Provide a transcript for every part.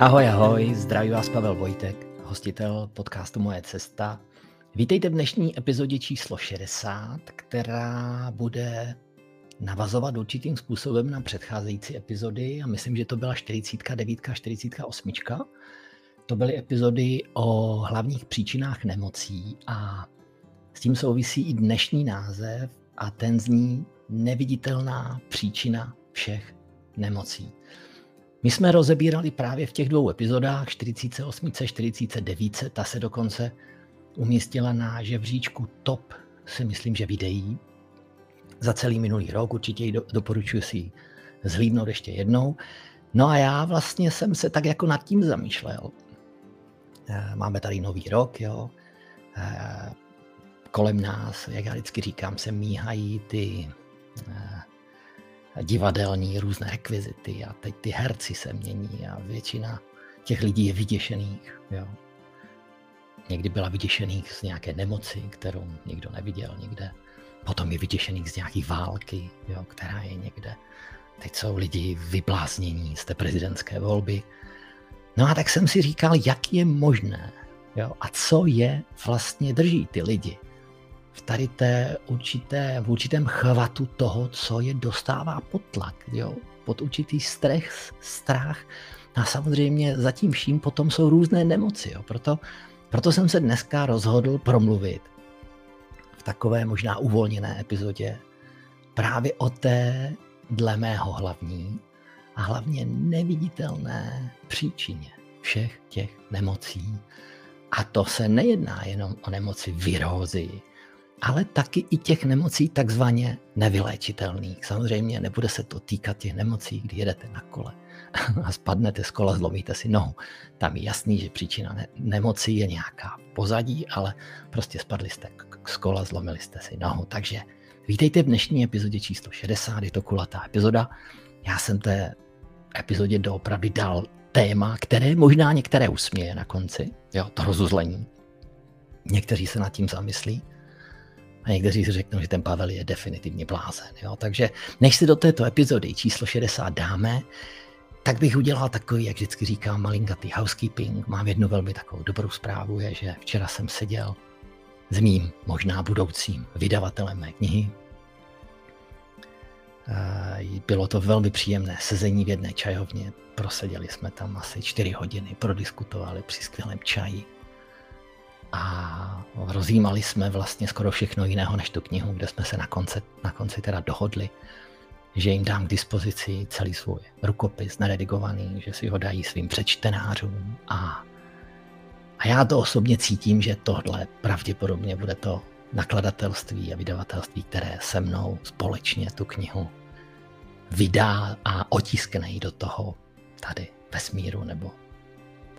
Ahoj, ahoj, zdraví vás Pavel Vojtek, hostitel podcastu Moje cesta. Vítejte v dnešní epizodě číslo 60, která bude navazovat určitým způsobem na předcházející epizody a myslím, že to byla 49, 48. To byly epizody o hlavních příčinách nemocí a s tím souvisí i dnešní název a ten zní neviditelná příčina všech nemocí. My jsme rozebírali právě v těch dvou epizodách 48. 49. Ta se dokonce umístila na žebříčku top, si myslím, že videí za celý minulý rok. Určitě ji doporučuji si zhlídnout ještě jednou. No a já vlastně jsem se tak jako nad tím zamýšlel. Eh, máme tady nový rok, jo. Eh, kolem nás, jak já vždycky říkám, se míhají ty eh, divadelní různé rekvizity a teď ty herci se mění a většina těch lidí je vyděšených. Jo. Někdy byla vyděšených z nějaké nemoci, kterou nikdo neviděl nikde. Potom je vyděšených z nějaké války, jo, která je někde. Teď jsou lidi vybláznění z té prezidentské volby. No a tak jsem si říkal, jak je možné, jo, a co je vlastně drží ty lidi v tady té určité, v určitém chvatu toho, co je dostává pod tlak, jo? pod určitý stres, strach. A samozřejmě za tím vším potom jsou různé nemoci. Jo? Proto, proto jsem se dneska rozhodl promluvit v takové možná uvolněné epizodě právě o té, dle mého hlavní a hlavně neviditelné příčině všech těch nemocí. A to se nejedná jenom o nemoci virózy, ale taky i těch nemocí takzvaně nevyléčitelných. Samozřejmě nebude se to týkat těch nemocí, kdy jedete na kole a spadnete z kola, zlomíte si nohu. Tam je jasný, že příčina ne- je nějaká pozadí, ale prostě spadli jste z kola, zlomili jste si nohu. Takže vítejte v dnešní epizodě číslo 60, je to kulatá epizoda. Já jsem té epizodě doopravdy dal téma, které možná některé usměje na konci, jo, to rozuzlení. Někteří se nad tím zamyslí, a někteří si řeknou, že ten Pavel je definitivně blázen. Jo? Takže než si do této epizody číslo 60 dáme, tak bych udělal takový, jak vždycky říkám, malinkatý housekeeping. Mám jednu velmi takovou dobrou zprávu, je, že včera jsem seděl s mým možná budoucím vydavatelem mé knihy. Bylo to velmi příjemné sezení v jedné čajovně. Proseděli jsme tam asi čtyři hodiny, prodiskutovali při skvělém čaji a rozjímali jsme vlastně skoro všechno jiného než tu knihu, kde jsme se na konci, na konci teda dohodli, že jim dám k dispozici celý svůj rukopis neredigovaný, že si ho dají svým přečtenářům. A, a já to osobně cítím, že tohle pravděpodobně bude to nakladatelství a vydavatelství, které se mnou společně tu knihu vydá a otiskne ji do toho tady vesmíru nebo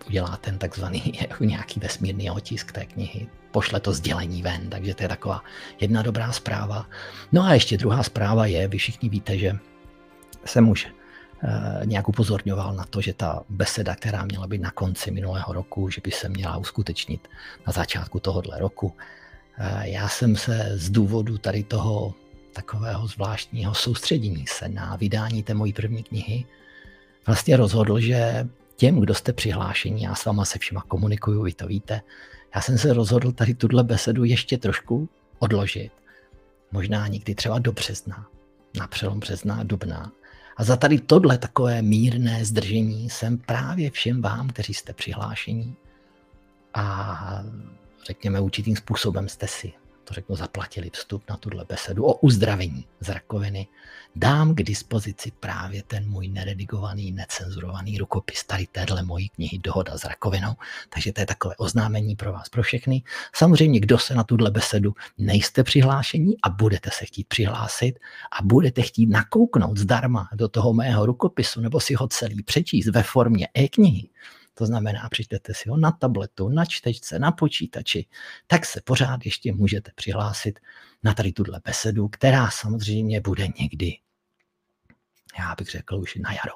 udělá ten takzvaný jako nějaký vesmírný otisk té knihy, pošle to sdělení ven, takže to je taková jedna dobrá zpráva. No a ještě druhá zpráva je, vy všichni víte, že jsem už eh, nějak upozorňoval na to, že ta beseda, která měla být na konci minulého roku, že by se měla uskutečnit na začátku tohohle roku. Eh, já jsem se z důvodu tady toho takového zvláštního soustředění se na vydání té mojí první knihy vlastně rozhodl, že těm, kdo jste přihlášení, já s váma se všema komunikuju, vy to víte. Já jsem se rozhodl tady tuhle besedu ještě trošku odložit. Možná někdy třeba do března, na přelom března a dubna. A za tady tohle takové mírné zdržení jsem právě všem vám, kteří jste přihlášení a řekněme určitým způsobem jste si to řeknu, zaplatili vstup na tuhle besedu o uzdravení z rakoviny, dám k dispozici právě ten můj neredigovaný, necenzurovaný rukopis tady téhle mojí knihy Dohoda s rakovinou. Takže to je takové oznámení pro vás, pro všechny. Samozřejmě, kdo se na tuhle besedu nejste přihlášení a budete se chtít přihlásit a budete chtít nakouknout zdarma do toho mého rukopisu nebo si ho celý přečíst ve formě e-knihy, to znamená, přečtete si ho na tabletu, na čtečce, na počítači, tak se pořád ještě můžete přihlásit na tady tuhle besedu, která samozřejmě bude někdy, já bych řekl už na jaro.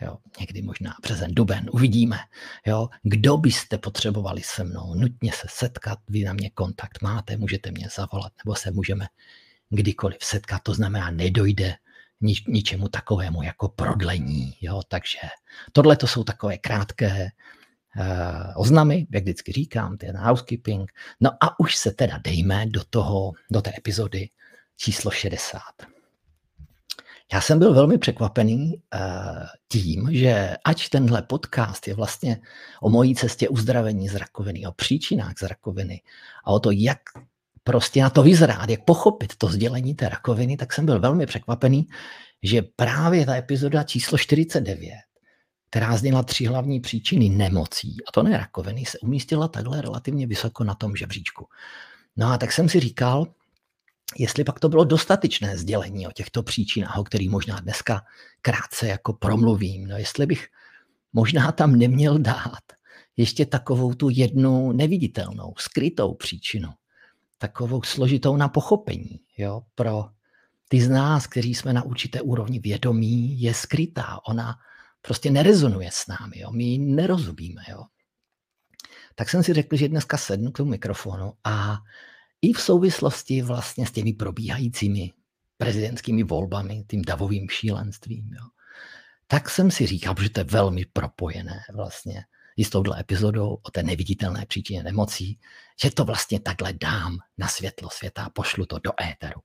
Jo, někdy možná březen, duben, uvidíme. Jo, kdo byste potřebovali se mnou nutně se setkat, vy na mě kontakt máte, můžete mě zavolat, nebo se můžeme kdykoliv setkat, to znamená, nedojde nič, ničemu takovému jako prodlení. Jo? Takže tohle to jsou takové krátké uh, oznamy, jak vždycky říkám, ten housekeeping. No a už se teda dejme do toho, do té epizody číslo 60. Já jsem byl velmi překvapený uh, tím, že ať tenhle podcast je vlastně o mojí cestě uzdravení z rakoviny, o příčinách z rakoviny a o to, jak prostě na to vyzrát, jak pochopit to sdělení té rakoviny, tak jsem byl velmi překvapený, že právě ta epizoda číslo 49, která zněla tři hlavní příčiny nemocí, a to ne rakoviny, se umístila takhle relativně vysoko na tom žebříčku. No a tak jsem si říkal, jestli pak to bylo dostatečné sdělení o těchto příčinách, o kterých možná dneska krátce jako promluvím, no jestli bych možná tam neměl dát ještě takovou tu jednu neviditelnou, skrytou příčinu, takovou složitou na pochopení, jo, pro ty z nás, kteří jsme na určité úrovni vědomí, je skrytá, ona prostě nerezonuje s námi, jo, my ji nerozumíme, jo. Tak jsem si řekl, že dneska sednu k tomu mikrofonu a i v souvislosti vlastně s těmi probíhajícími prezidentskými volbami, tím davovým šílenstvím, jo, tak jsem si říkal, že to je velmi propojené vlastně i s touhle epizodou o té neviditelné příčině nemocí, že to vlastně takhle dám na světlo světa a pošlu to do éteru.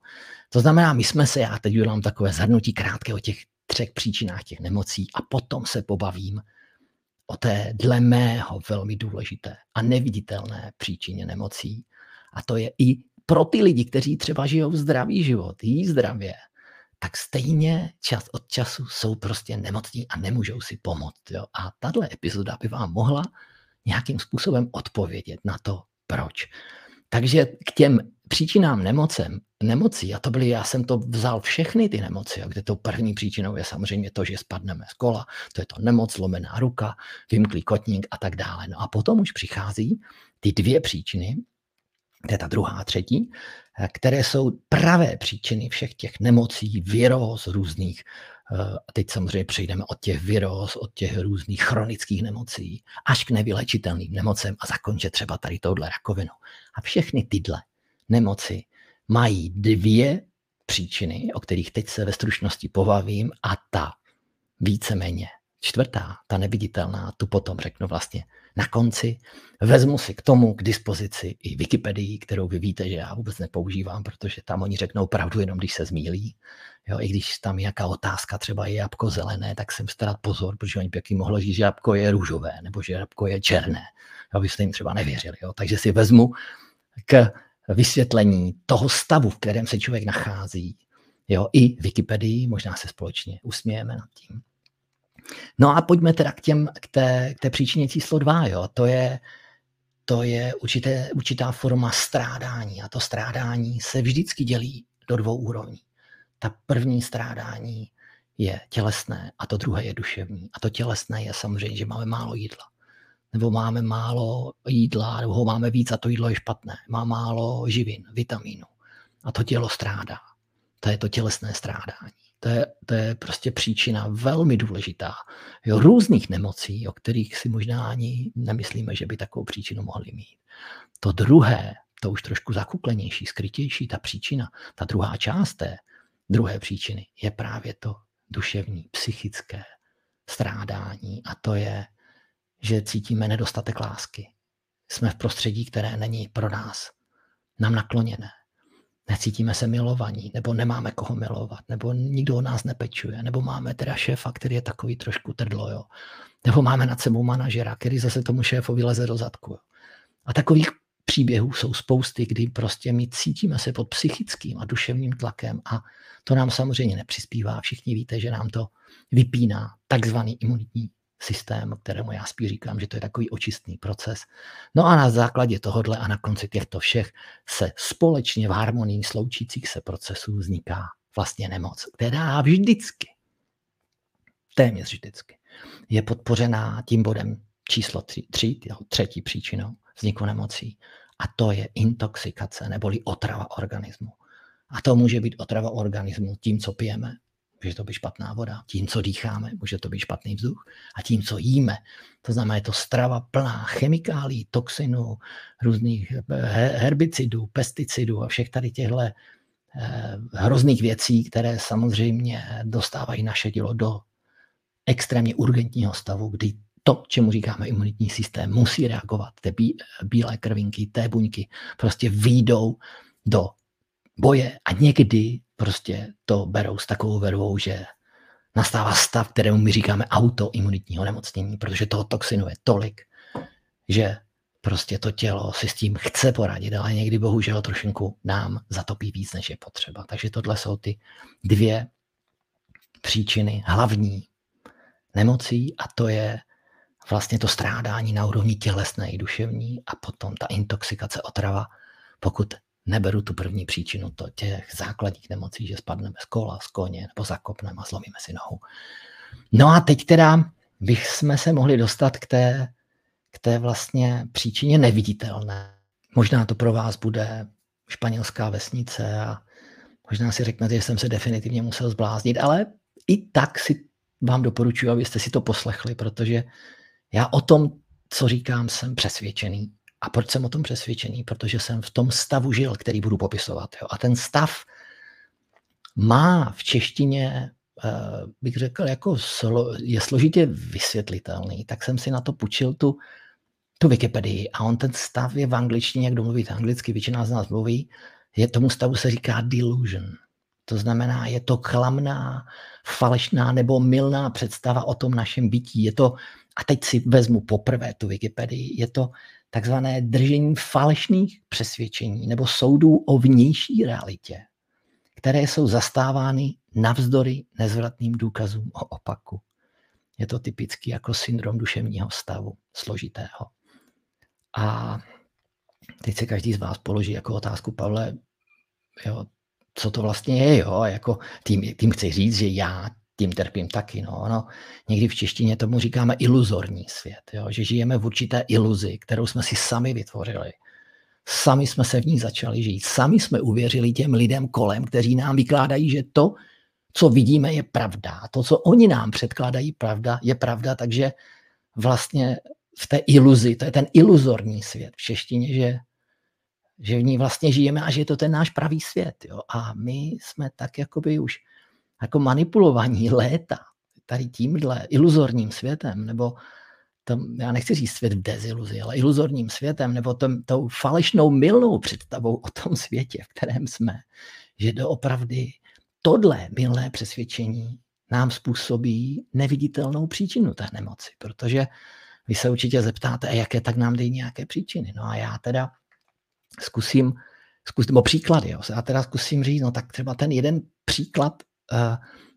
To znamená, my jsme se, já teď udělám takové zhrnutí krátké o těch třech příčinách těch nemocí a potom se pobavím o té dle mého velmi důležité a neviditelné příčině nemocí. A to je i pro ty lidi, kteří třeba žijou zdravý život, jí zdravě, tak stejně čas od času jsou prostě nemocní a nemůžou si pomoct. Jo? A tahle epizoda by vám mohla nějakým způsobem odpovědět na to, proč. Takže k těm příčinám nemocem, nemocí, a to byly, já jsem to vzal všechny ty nemoci, a kde to první příčinou je samozřejmě to, že spadneme z kola, to je to nemoc, lomená ruka, vymklý kotník a tak dále. No a potom už přichází ty dvě příčiny, to je ta druhá a třetí, které jsou pravé příčiny všech těch nemocí, viróz různých. Eh, a teď samozřejmě přejdeme od těch viróz, od těch různých chronických nemocí, až k nevylečitelným nemocem a zakončit třeba tady touhle rakovinou. A všechny tyhle nemoci mají dvě příčiny, o kterých teď se ve stručnosti povavím, a ta víceméně čtvrtá, ta neviditelná, tu potom řeknu vlastně na konci. Vezmu si k tomu k dispozici i Wikipedii, kterou vy víte, že já vůbec nepoužívám, protože tam oni řeknou pravdu jenom, když se zmílí. Jo, I když tam nějaká otázka, třeba je jabko zelené, tak jsem starat pozor, protože oni pěkně mohli říct, že jabko je růžové nebo že jabko je černé. Jo, byste jim třeba nevěřili. Jo. Takže si vezmu k vysvětlení toho stavu, v kterém se člověk nachází. Jo, i Wikipedii, možná se společně usmějeme nad tím. No a pojďme teda k, těm, k, té, k té příčině číslo dva. Jo. To je, to je určité, určitá forma strádání. A to strádání se vždycky dělí do dvou úrovní. Ta první strádání je tělesné a to druhé je duševní. A to tělesné je samozřejmě, že máme málo jídla. Nebo máme málo jídla, nebo ho máme víc a to jídlo je špatné. Má málo živin, vitamínu. A to tělo strádá. To je to tělesné strádání. To je, to je prostě příčina velmi důležitá. Jo, různých nemocí, o kterých si možná ani nemyslíme, že by takovou příčinu mohli mít. To druhé, to už trošku zakuklenější, skrytější, ta příčina, ta druhá část té druhé příčiny je právě to duševní, psychické strádání a to je, že cítíme nedostatek lásky. Jsme v prostředí, které není pro nás nám nakloněné necítíme se milovaní, nebo nemáme koho milovat, nebo nikdo o nás nepečuje, nebo máme teda šéfa, který je takový trošku trdlo, jo. nebo máme nad sebou manažera, který zase tomu šéfovi leze do zadku. Jo. A takových příběhů jsou spousty, kdy prostě my cítíme se pod psychickým a duševním tlakem a to nám samozřejmě nepřispívá. Všichni víte, že nám to vypíná takzvaný imunitní systém, kterému já spíš říkám, že to je takový očistný proces. No a na základě tohohle a na konci těchto všech se společně v harmonii sloučících se procesů vzniká vlastně nemoc, která vždycky, téměř vždycky, je podpořená tím bodem číslo tři, tři třetí příčinou vzniku nemocí. A to je intoxikace neboli otrava organismu. A to může být otrava organismu tím, co pijeme, může to být špatná voda, tím, co dýcháme, může to být špatný vzduch a tím, co jíme. To znamená, je to strava plná chemikálí, toxinů, různých herbicidů, pesticidů a všech tady těchto eh, hrozných věcí, které samozřejmě dostávají naše tělo do extrémně urgentního stavu, kdy to, čemu říkáme imunitní systém, musí reagovat. Ty bílé krvinky, té buňky prostě výjdou do boje a někdy prostě to berou s takovou vervou, že nastává stav, kterému my říkáme autoimunitního nemocnění, protože toho toxinu je tolik, že prostě to tělo si s tím chce poradit, ale někdy bohužel trošinku nám zatopí víc, než je potřeba. Takže tohle jsou ty dvě příčiny hlavní nemocí a to je vlastně to strádání na úrovni tělesné i duševní a potom ta intoxikace, otrava, pokud neberu tu první příčinu to těch základních nemocí, že spadneme z kola, z koně nebo zakopneme a zlomíme si nohu. No a teď teda bych jsme se mohli dostat k té, k té vlastně příčině neviditelné. Možná to pro vás bude španělská vesnice a možná si řeknete, že jsem se definitivně musel zbláznit, ale i tak si vám doporučuji, abyste si to poslechli, protože já o tom, co říkám, jsem přesvědčený. A proč jsem o tom přesvědčený? Protože jsem v tom stavu žil, který budu popisovat. Jo. A ten stav má v češtině, eh, bych řekl, jako je složitě vysvětlitelný, tak jsem si na to půjčil tu, tu Wikipedii a on ten stav je v angličtině, jak mluví anglicky, většina z nás mluví, je tomu stavu se říká delusion. To znamená, je to klamná, falešná nebo milná představa o tom našem bytí. Je to, a teď si vezmu poprvé tu Wikipedii, je to takzvané držení falešných přesvědčení nebo soudů o vnější realitě, které jsou zastávány navzdory nezvratným důkazům o opaku. Je to typický jako syndrom duševního stavu, složitého. A teď se každý z vás položí jako otázku, Pavle, jo, co to vlastně je, jo, jako tím, tím chci říct, že já tím trpím taky. No. No, někdy v češtině tomu říkáme iluzorní svět, jo? že žijeme v určité iluzi, kterou jsme si sami vytvořili. Sami jsme se v ní začali žít, sami jsme uvěřili těm lidem kolem, kteří nám vykládají, že to, co vidíme, je pravda. To, co oni nám předkládají, pravda, je pravda, takže vlastně v té iluzi, to je ten iluzorní svět v češtině, že, že v ní vlastně žijeme a že je to ten náš pravý svět. Jo? A my jsme tak jakoby už jako manipulovaní léta tady tímhle iluzorním světem, nebo tom, já nechci říct svět v deziluzi, ale iluzorním světem, nebo tom, tou falešnou milnou představou o tom světě, v kterém jsme, že doopravdy tohle milné přesvědčení nám způsobí neviditelnou příčinu té nemoci, protože vy se určitě zeptáte, jaké tak nám dej nějaké příčiny. No a já teda zkusím, zkusím příklady, jo. já teda zkusím říct, no tak třeba ten jeden příklad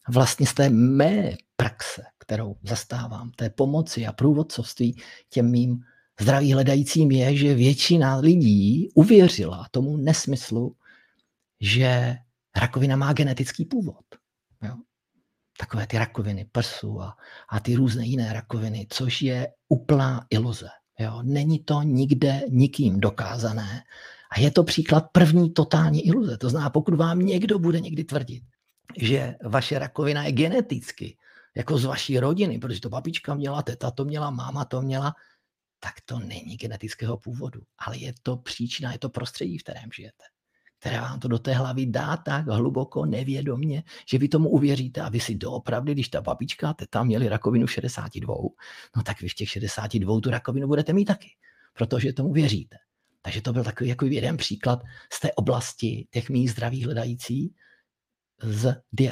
vlastně z té mé praxe, kterou zastávám, té pomoci a průvodcovství těm mým zdraví hledajícím je, že většina lidí uvěřila tomu nesmyslu, že rakovina má genetický původ. Jo? Takové ty rakoviny prsu a, a ty různé jiné rakoviny, což je úplná iluze. Jo? Není to nikde nikým dokázané. A je to příklad první totální iluze. To znamená, pokud vám někdo bude někdy tvrdit, že vaše rakovina je geneticky, jako z vaší rodiny, protože to babička měla, teta to měla, máma to měla, tak to není genetického původu, ale je to příčina, je to prostředí, v kterém žijete, které vám to do té hlavy dá tak hluboko nevědomně, že vy tomu uvěříte a vy si doopravdy, když ta babička a teta měli rakovinu 62, no tak vy v těch 62 tu rakovinu budete mít taky, protože tomu věříte. Takže to byl takový jako jeden příklad z té oblasti těch mých zdravých hledající, s,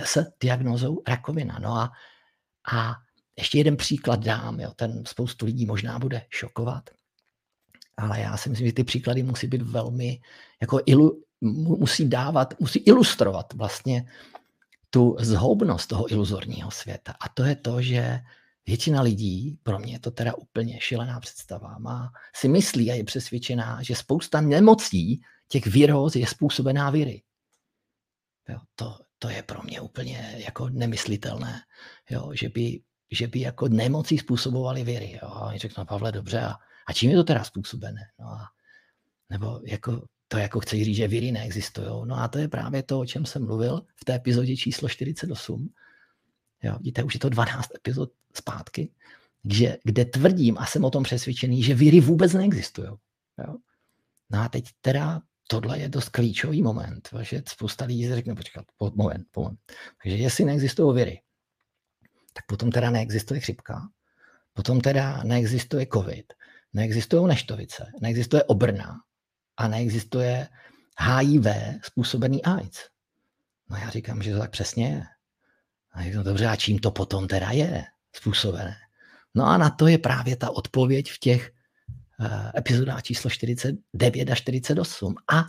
s diagnózou rakovina. No a, a ještě jeden příklad dám, jo, ten spoustu lidí možná bude šokovat, ale já si myslím, že ty příklady musí být velmi, jako ilu, musí dávat, musí ilustrovat vlastně tu zhoubnost toho iluzorního světa. A to je to, že většina lidí, pro mě je to teda úplně šilená představa, má, si myslí a je přesvědčená, že spousta nemocí těch viróz je způsobená viry. Jo, to, to je pro mě úplně jako nemyslitelné, jo, že by, že by jako nemocí způsobovali viry. Jo. A oni řeknou, Pavle, dobře, a, a čím je to teda způsobené? No a, nebo jako, to jako chci říct, že viry neexistují. No a to je právě to, o čem jsem mluvil v té epizodě číslo 48. Jo, vidíte, už je to 12 epizod zpátky, kde, kde tvrdím a jsem o tom přesvědčený, že viry vůbec neexistují. Jo. No a teď teda tohle je dost klíčový moment, že spousta lidí řekne, počkat, po, moment, moment. Takže jestli neexistují viry, tak potom teda neexistuje chřipka, potom teda neexistuje covid, neexistují neštovice, neexistuje obrna a neexistuje HIV způsobený AIDS. No já říkám, že to tak přesně je. A říkám, dobře, a čím to potom teda je způsobené? No a na to je právě ta odpověď v těch uh, epizodách číslo 49 a 48. A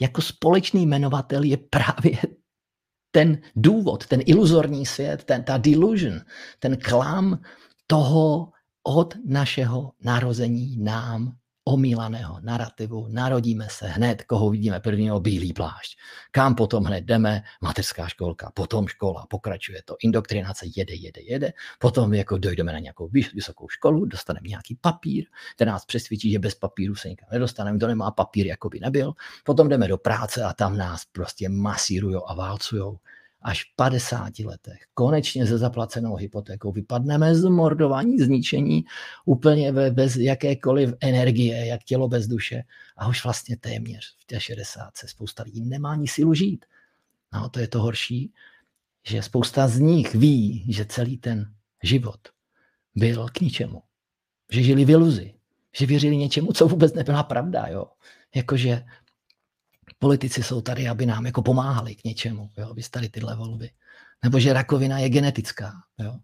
jako společný jmenovatel je právě ten důvod, ten iluzorní svět, ten, ta delusion, ten klam toho od našeho narození nám omílaného narrativu, narodíme se hned, koho vidíme prvního, bílý plášť. Kam potom hned jdeme, mateřská školka, potom škola, pokračuje to, indoktrinace jede, jede, jede, potom jako dojdeme na nějakou vysokou školu, dostaneme nějaký papír, ten nás přesvědčí, že bez papíru se nikam nedostaneme, kdo nemá papír, jako by nebyl, potom jdeme do práce a tam nás prostě masírují a válcují až v 50 letech konečně ze zaplacenou hypotékou vypadneme z mordování, zničení úplně bez jakékoliv energie, jak tělo bez duše a už vlastně téměř v té 60 se spousta lidí nemá ani sílu žít. No, to je to horší, že spousta z nich ví, že celý ten život byl k ničemu. Že žili v iluzi, že věřili něčemu, co vůbec nebyla pravda. Jo? Jakože politici jsou tady, aby nám jako pomáhali k něčemu, jo, tady tyhle volby. Nebo že rakovina je genetická, jo.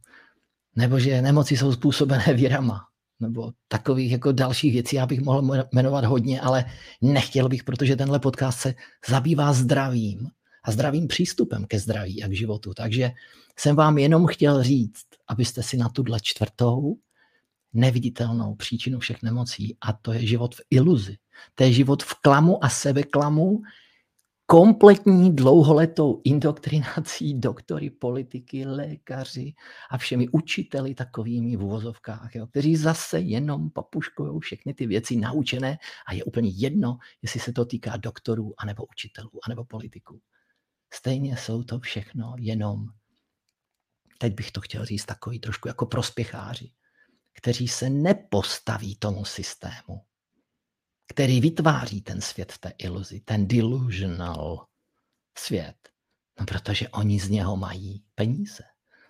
Nebo že nemoci jsou způsobené vírama, nebo takových jako dalších věcí, já bych mohl jmenovat hodně, ale nechtěl bych, protože tenhle podcast se zabývá zdravím a zdravým přístupem ke zdraví a k životu. Takže jsem vám jenom chtěl říct, abyste si na tuhle čtvrtou neviditelnou příčinu všech nemocí a to je život v iluzi. To je život v klamu a sebeklamu, kompletní dlouholetou indoktrinací doktory, politiky, lékaři a všemi učiteli takovými v uvozovkách, jo, kteří zase jenom papuškují všechny ty věci naučené a je úplně jedno, jestli se to týká doktorů, anebo učitelů, anebo politiků. Stejně jsou to všechno jenom, teď bych to chtěl říct takový trošku jako prospěcháři, kteří se nepostaví tomu systému, který vytváří ten svět v té iluzi, ten delusional svět. No protože oni z něho mají peníze.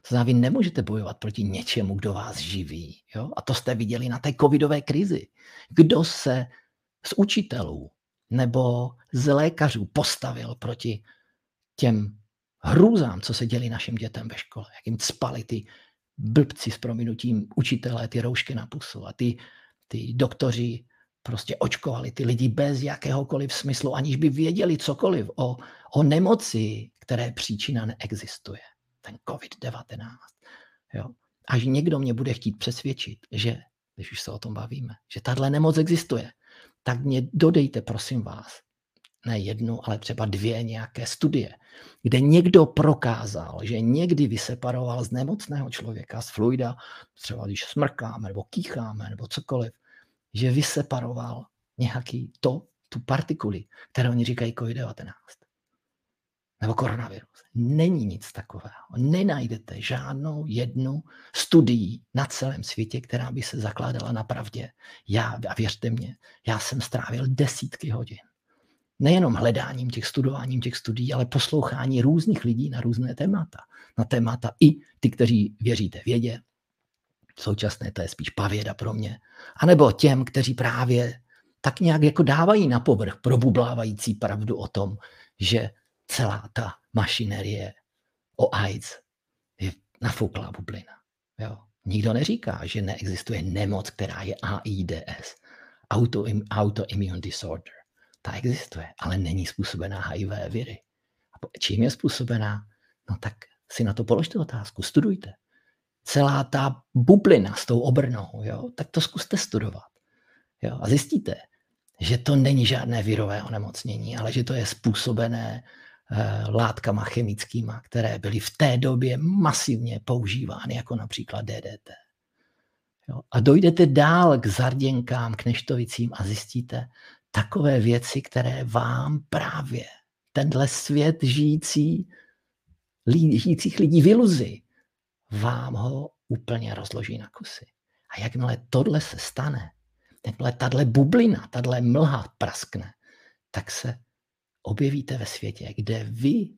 To znamená, vy nemůžete bojovat proti něčemu, kdo vás živí. Jo? A to jste viděli na té covidové krizi. Kdo se z učitelů nebo z lékařů postavil proti těm hrůzám, co se děli našim dětem ve škole, jak jim spali ty blbci s prominutím učitelé, ty roušky na pusu a ty, ty doktoři prostě očkovali ty lidi bez jakéhokoliv smyslu, aniž by věděli cokoliv o, o nemoci, které příčina neexistuje. Ten COVID-19. Jo. Až někdo mě bude chtít přesvědčit, že, když už se o tom bavíme, že tahle nemoc existuje, tak mě dodejte, prosím vás, ne jednu, ale třeba dvě nějaké studie, kde někdo prokázal, že někdy vyseparoval z nemocného člověka, z fluida, třeba když smrkáme nebo kýcháme nebo cokoliv, že vyseparoval nějaký to, tu partikuli, které oni říkají COVID-19. Nebo koronavirus. Není nic takového. Nenajdete žádnou jednu studii na celém světě, která by se zakládala na pravdě. Já, a věřte mě, já jsem strávil desítky hodin. Nejenom hledáním těch studováním těch studií, ale poslouchání různých lidí na různé témata. Na témata i ty, kteří věříte vědě, současné to je spíš pavěda pro mě, anebo těm, kteří právě tak nějak jako dávají na povrch probublávající pravdu o tom, že celá ta mašinerie o AIDS je nafouklá bublina. Jo. Nikdo neříká, že neexistuje nemoc, která je AIDS, autoimmune disorder. Ta existuje, ale není způsobená HIV viry. A čím je způsobená? No tak si na to položte otázku, studujte celá ta bublina s tou obrnou, jo, tak to zkuste studovat. Jo, a zjistíte, že to není žádné virové onemocnění, ale že to je způsobené eh, látkama chemickýma, které byly v té době masivně používány, jako například DDT. Jo, a dojdete dál k zarděnkám, k neštovicím a zjistíte takové věci, které vám právě tenhle svět žijící, žijících lidí v iluzi vám ho úplně rozloží na kusy. A jakmile tohle se stane, jakmile tahle bublina, tahle mlha praskne, tak se objevíte ve světě, kde vy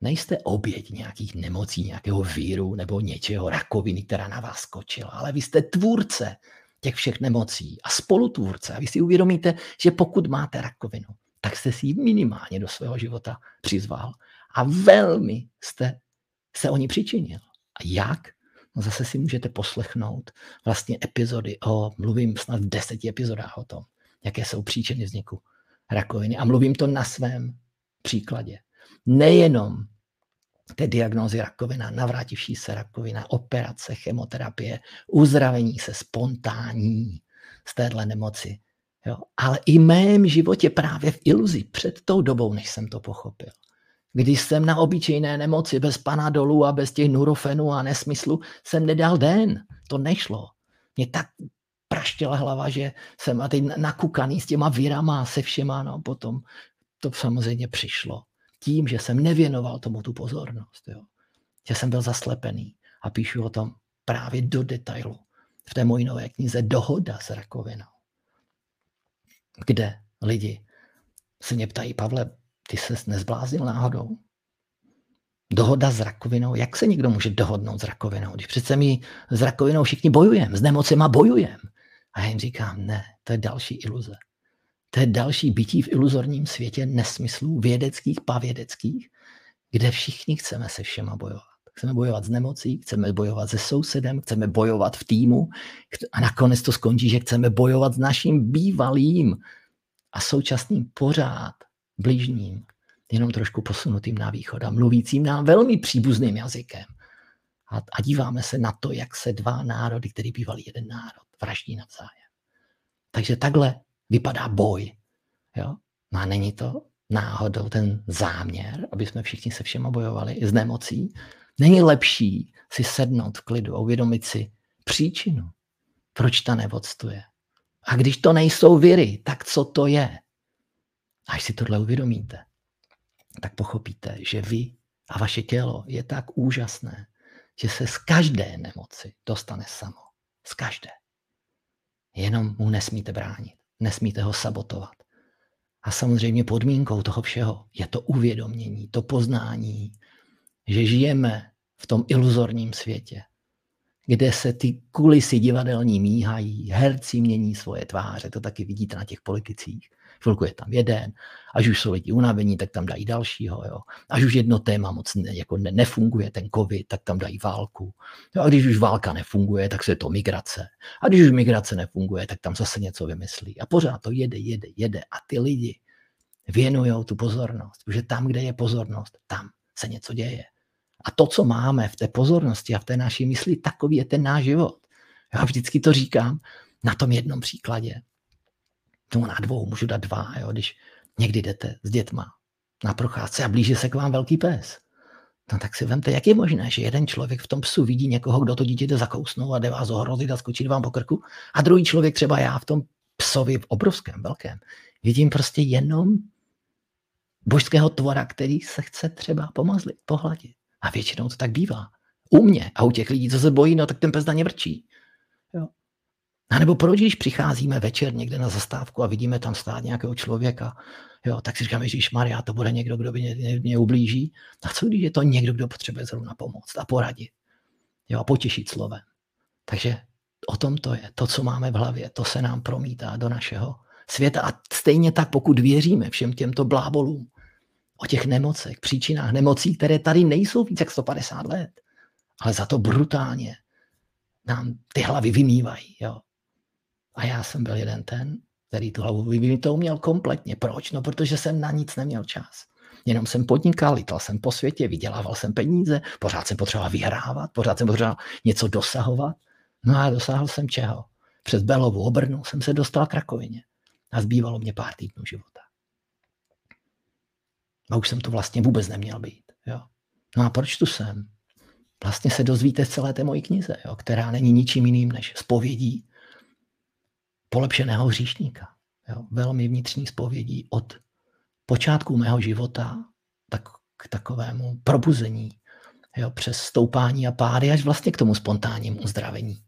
nejste oběť nějakých nemocí, nějakého víru nebo něčeho, rakoviny, která na vás skočila, ale vy jste tvůrce těch všech nemocí a spolutvůrce. A vy si uvědomíte, že pokud máte rakovinu, tak jste si ji minimálně do svého života přizval a velmi jste se o ní přičinil. A jak? No zase si můžete poslechnout vlastně epizody o, mluvím snad v deseti epizodách o tom, jaké jsou příčiny vzniku rakoviny. A mluvím to na svém příkladě. Nejenom té diagnózy rakovina, navrátivší se rakovina, operace, chemoterapie, uzdravení se spontánní z téhle nemoci. Jo? Ale i mém životě právě v iluzi, před tou dobou, než jsem to pochopil. Když jsem na obyčejné nemoci bez panadolu a bez těch nurofenů a nesmyslu jsem nedal den. To nešlo. Mě tak praštěla hlava, že jsem a teď nakukaný s těma virama se všema, no potom to samozřejmě přišlo. Tím, že jsem nevěnoval tomu tu pozornost, jo. že jsem byl zaslepený a píšu o tom právě do detailu v té mojí nové knize Dohoda s rakovinou, kde lidi se mě ptají, Pavle, ty se nezbláznil náhodou? Dohoda s rakovinou, jak se někdo může dohodnout s rakovinou? Když přece my s rakovinou všichni bojujeme, s nemocema bojujeme. A já jim říkám, ne, to je další iluze. To je další bytí v iluzorním světě nesmyslů, vědeckých, pavědeckých, kde všichni chceme se všema bojovat. Chceme bojovat s nemocí, chceme bojovat se sousedem, chceme bojovat v týmu a nakonec to skončí, že chceme bojovat s naším bývalým a současným pořád blížním, jenom trošku posunutým na východ a mluvícím nám velmi příbuzným jazykem. A, a díváme se na to, jak se dva národy, který bývali jeden národ, vraždí navzájem. Takže takhle vypadá boj. Jo? No a není to náhodou ten záměr, aby jsme všichni se všema bojovali s nemocí. Není lepší si sednout v klidu a uvědomit si příčinu, proč ta nemoc tu je. A když to nejsou viry, tak co to je? Až si tohle uvědomíte, tak pochopíte, že vy a vaše tělo je tak úžasné, že se z každé nemoci dostane samo. Z každé. Jenom mu nesmíte bránit. Nesmíte ho sabotovat. A samozřejmě podmínkou toho všeho je to uvědomění, to poznání, že žijeme v tom iluzorním světě, kde se ty kulisy divadelní míhají, herci mění svoje tváře, to taky vidíte na těch politicích. Chvilku je tam jeden, až už jsou lidi unavení, tak tam dají dalšího. Jo. Až už jedno téma moc ne, jako ne, nefunguje, ten covid, tak tam dají válku. Jo. A když už válka nefunguje, tak se to migrace. A když už migrace nefunguje, tak tam zase něco vymyslí. A pořád to jede, jede, jede. A ty lidi věnují tu pozornost, protože tam, kde je pozornost, tam se něco děje. A to, co máme v té pozornosti a v té naší mysli, takový je ten náš život. Já vždycky to říkám na tom jednom příkladě. No na dvou, můžu dát dva, jo, když někdy jdete s dětma na procházce a blíží se k vám velký pes. No tak si vemte, jak je možné, že jeden člověk v tom psu vidí někoho, kdo to dítě jde zakousnout a jde vás ohrozit a skočit vám po krku a druhý člověk, třeba já v tom psovi v obrovském, velkém, vidím prostě jenom božského tvora, který se chce třeba pomazlit, pohladit. A většinou to tak bývá. U mě a u těch lidí, co se bojí, no tak ten pes na ně vrčí. Jo. A nebo proč, když přicházíme večer někde na zastávku a vidíme tam stát nějakého člověka, jo, tak si říkáme, že Maria, to bude někdo, kdo by mě, mě, mě ublíží. A co když je to někdo, kdo potřebuje zrovna pomoct a poradit? Jo, a potěšit slovem. Takže o tom to je. To, co máme v hlavě, to se nám promítá do našeho světa. A stejně tak, pokud věříme všem těmto blábolům, o těch nemocech, příčinách nemocí, které tady nejsou více jak 150 let, ale za to brutálně nám ty hlavy vymývají. Jo. A já jsem byl jeden ten, který tu hlavu to uměl kompletně. Proč? No, protože jsem na nic neměl čas. Jenom jsem podnikal, lítal jsem po světě, vydělával jsem peníze, pořád jsem potřeboval vyhrávat, pořád jsem potřeboval něco dosahovat. No a dosáhl jsem čeho? Přes Belovu obrnu jsem se dostal k rakovině. A zbývalo mě pár týdnů života. A už jsem to vlastně vůbec neměl být. Jo. No a proč tu jsem? Vlastně se dozvíte z celé té mojí knize, jo, která není ničím jiným než spovědí polepšeného hříšníka. Jo. Velmi vnitřní spovědí od počátku mého života tak, k takovému probuzení, jo, přes stoupání a pády až vlastně k tomu spontánnímu uzdravení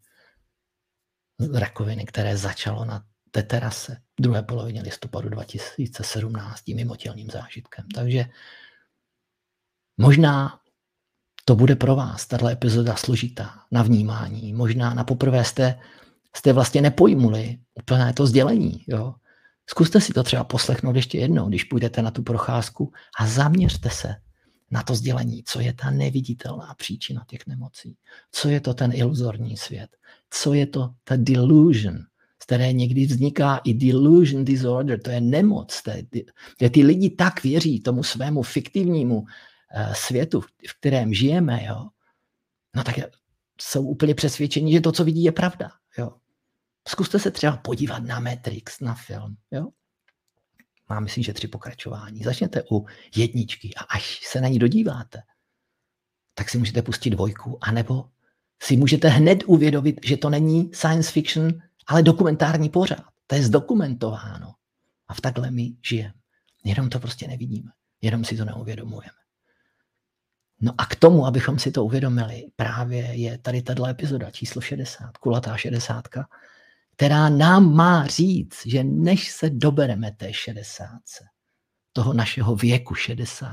rakoviny, které začalo na té terase druhé polovině listopadu 2017 tím mimotělním zážitkem. Takže možná to bude pro vás, tato epizoda složitá na vnímání. Možná na poprvé jste, jste vlastně nepojmuli úplně to sdělení. Jo? Zkuste si to třeba poslechnout ještě jednou, když půjdete na tu procházku a zaměřte se na to sdělení, co je ta neviditelná příčina těch nemocí, co je to ten iluzorní svět, co je to ta delusion, z které někdy vzniká i delusion disorder, to je nemoc, kde ty lidi tak věří tomu svému fiktivnímu uh, světu, v kterém žijeme, jo, no tak jsou úplně přesvědčeni, že to, co vidí, je pravda. Jo. Zkuste se třeba podívat na Matrix, na film. Jo. Má myslím, že tři pokračování. Začněte u jedničky a až se na ní dodíváte, tak si můžete pustit dvojku, anebo si můžete hned uvědomit, že to není science fiction, ale dokumentární pořád. To je zdokumentováno. A v takhle my žijeme. Jenom to prostě nevidíme. Jenom si to neuvědomujeme. No a k tomu, abychom si to uvědomili, právě je tady tato epizoda číslo 60, kulatá 60, která nám má říct, že než se dobereme té 60, toho našeho věku 60,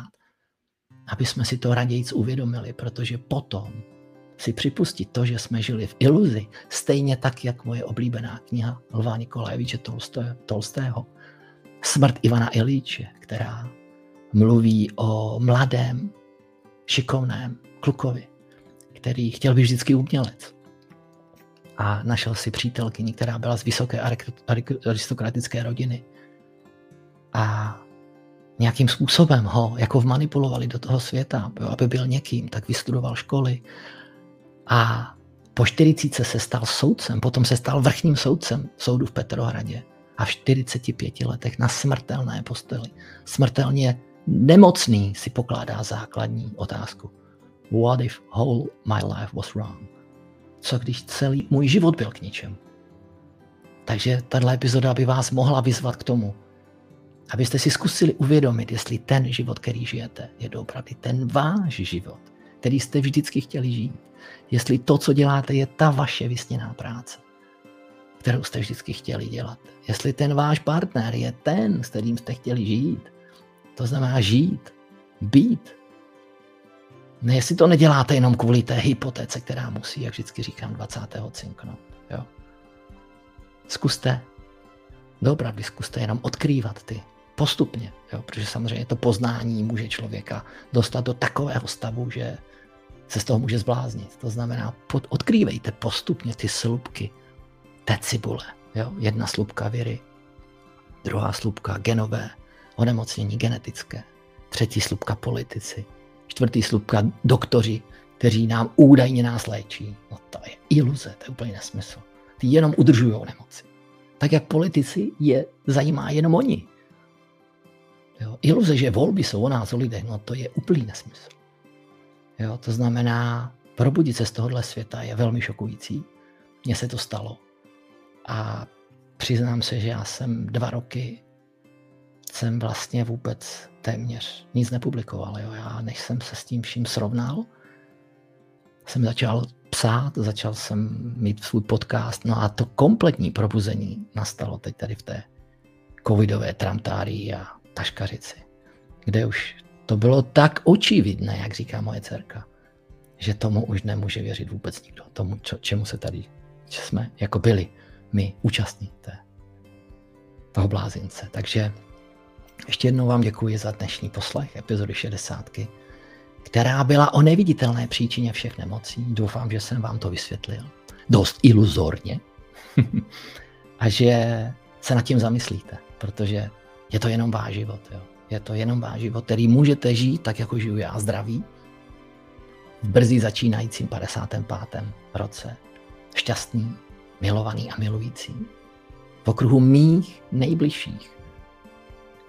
aby jsme si to raději uvědomili, protože potom si připustit to, že jsme žili v iluzi, stejně tak, jak moje oblíbená kniha Lva Nikolajeviče Tolstého, Smrt Ivana Ilíče, která mluví o mladém, šikovném klukovi, který chtěl být vždycky umělec. A našel si přítelkyni, která byla z vysoké aristokratické rodiny. A nějakým způsobem ho jako vmanipulovali do toho světa, aby byl někým, tak vystudoval školy, a po 40 se stal soudcem, potom se stal vrchním soudcem soudu v Petrohradě a v 45 letech na smrtelné posteli, smrtelně nemocný si pokládá základní otázku. What if whole my life was wrong? Co když celý můj život byl k ničemu? Takže tato epizoda by vás mohla vyzvat k tomu, abyste si zkusili uvědomit, jestli ten život, který žijete, je doopravdy ten váš život, který jste vždycky chtěli žít jestli to, co děláte, je ta vaše vysněná práce, kterou jste vždycky chtěli dělat. Jestli ten váš partner je ten, s kterým jste chtěli žít. To znamená žít, být. Ne, jestli to neděláte jenom kvůli té hypotéce, která musí, jak vždycky říkám, 20. cinknout. Jo. Zkuste, doopravdy zkuste jenom odkrývat ty postupně, jo, protože samozřejmě to poznání může člověka dostat do takového stavu, že se z toho může zbláznit. To znamená, pod, odkrývejte postupně ty slupky té cibule. Jo? Jedna slupka viry, druhá slupka genové, onemocnění genetické, třetí slupka politici, čtvrtý slupka doktoři, kteří nám údajně nás léčí. No to je iluze, to je úplně nesmysl. Ty jenom udržují nemoci. Tak jak politici je zajímá jenom oni. Jo? Iluze, že volby jsou o nás, o lidech, no to je úplný nesmysl. Jo, to znamená, probudit se z tohohle světa je velmi šokující. Mně se to stalo. A přiznám se, že já jsem dva roky jsem vlastně vůbec téměř nic nepublikoval. Jo. Já než jsem se s tím vším srovnal, jsem začal psát, začal jsem mít svůj podcast, no a to kompletní probuzení nastalo teď tady v té covidové tramtárii a taškařici, kde už to bylo tak očividné, jak říká moje dcerka, že tomu už nemůže věřit vůbec nikdo. Tomu, čo, čemu se tady že jsme jako byli my účastní té, toho blázince. Takže ještě jednou vám děkuji za dnešní poslech epizody 60, která byla o neviditelné příčině všech nemocí. Doufám, že jsem vám to vysvětlil. Dost iluzorně. a že se nad tím zamyslíte, protože je to jenom váš život. Jo. Je to jenom váš život, který můžete žít tak, jako žiju já zdraví, v brzy začínajícím 55. roce. Šťastný, milovaný a milující. V okruhu mých nejbližších.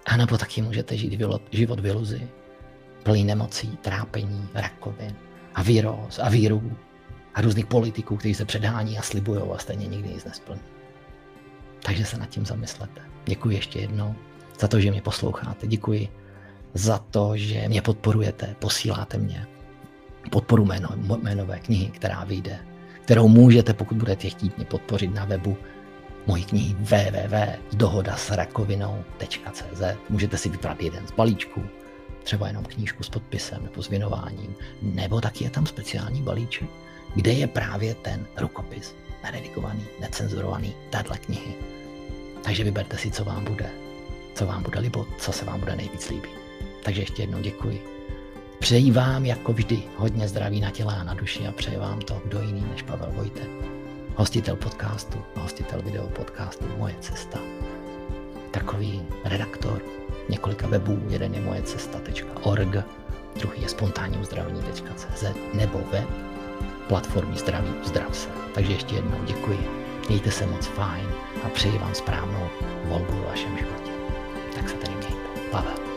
A nebo taky můžete žít život v iluzi, plný nemocí, trápení, rakovin a víroz a vírů a různých politiků, kteří se předhání a slibují a stejně nikdy nic nesplní. Takže se nad tím zamyslete. Děkuji ještě jednou za to, že mě posloucháte. Děkuji za to, že mě podporujete, posíláte mě podporu jméno, jménové knihy, která vyjde, kterou můžete, pokud budete chtít, mě podpořit na webu mojí knihy www.dohodasrakovinou.cz. Můžete si vybrat jeden z balíčků, třeba jenom knížku s podpisem nebo s věnováním, nebo taky je tam speciální balíček, kde je právě ten rukopis, neredikovaný, necenzurovaný, tahle knihy. Takže vyberte si, co vám bude, co vám bude líbit, co se vám bude nejvíc líbit. Takže ještě jednou děkuji. Přeji vám jako vždy hodně zdraví na těle a na duši a přeji vám to kdo jiný než Pavel Vojtek, hostitel podcastu, hostitel video podcastu Moje cesta. Takový redaktor několika webů, jeden je moje cesta.org, druhý je spontánniuzdravení.cz nebo web platformy Zdraví uzdrav se. Takže ještě jednou děkuji, mějte se moc fajn a přeji vám správnou volbu v vašem životě. Tak se tady mějte. Pavel.